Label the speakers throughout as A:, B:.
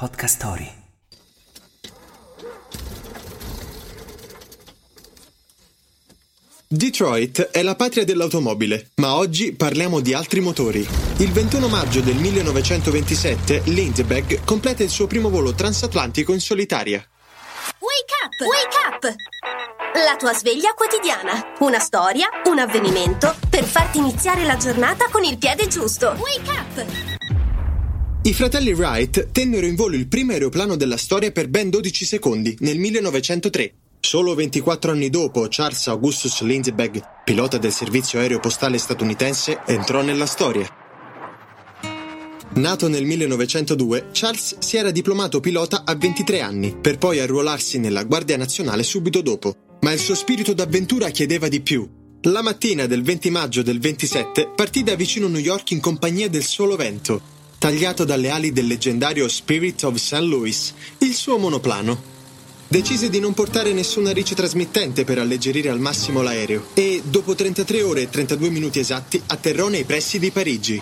A: Podcast Story.
B: Detroit è la patria dell'automobile, ma oggi parliamo di altri motori. Il 21 maggio del 1927 Lindbergh completa il suo primo volo transatlantico in solitaria.
C: Wake up! Wake up! La tua sveglia quotidiana. Una storia, un avvenimento per farti iniziare la giornata con il piede giusto. Wake up!
B: I fratelli Wright tennero in volo il primo aeroplano della storia per ben 12 secondi nel 1903. Solo 24 anni dopo, Charles Augustus Lindbergh, pilota del servizio aereo postale statunitense, entrò nella storia. Nato nel 1902, Charles si era diplomato pilota a 23 anni, per poi arruolarsi nella Guardia Nazionale subito dopo. Ma il suo spirito d'avventura chiedeva di più. La mattina del 20 maggio del 27 partì da vicino New York in compagnia del solo vento, tagliato dalle ali del leggendario Spirit of St. Louis, il suo monoplano. Decise di non portare nessuna rice trasmittente per alleggerire al massimo l'aereo e, dopo 33 ore e 32 minuti esatti, atterrò nei pressi di Parigi.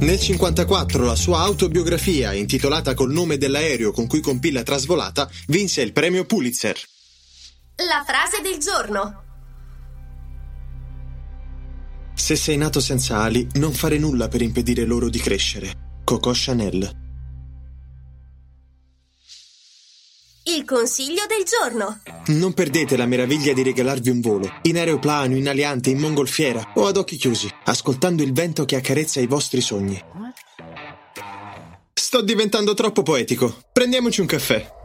B: Nel 1954 la sua autobiografia, intitolata col nome dell'aereo con cui compì la trasvolata, vinse il premio Pulitzer.
C: La frase del giorno.
B: Se sei nato senza ali, non fare nulla per impedire loro di crescere. Coco Chanel.
C: Il consiglio del giorno.
B: Non perdete la meraviglia di regalarvi un volo, in aeroplano, in aliante, in mongolfiera o ad occhi chiusi, ascoltando il vento che accarezza i vostri sogni. Sto diventando troppo poetico. Prendiamoci un caffè.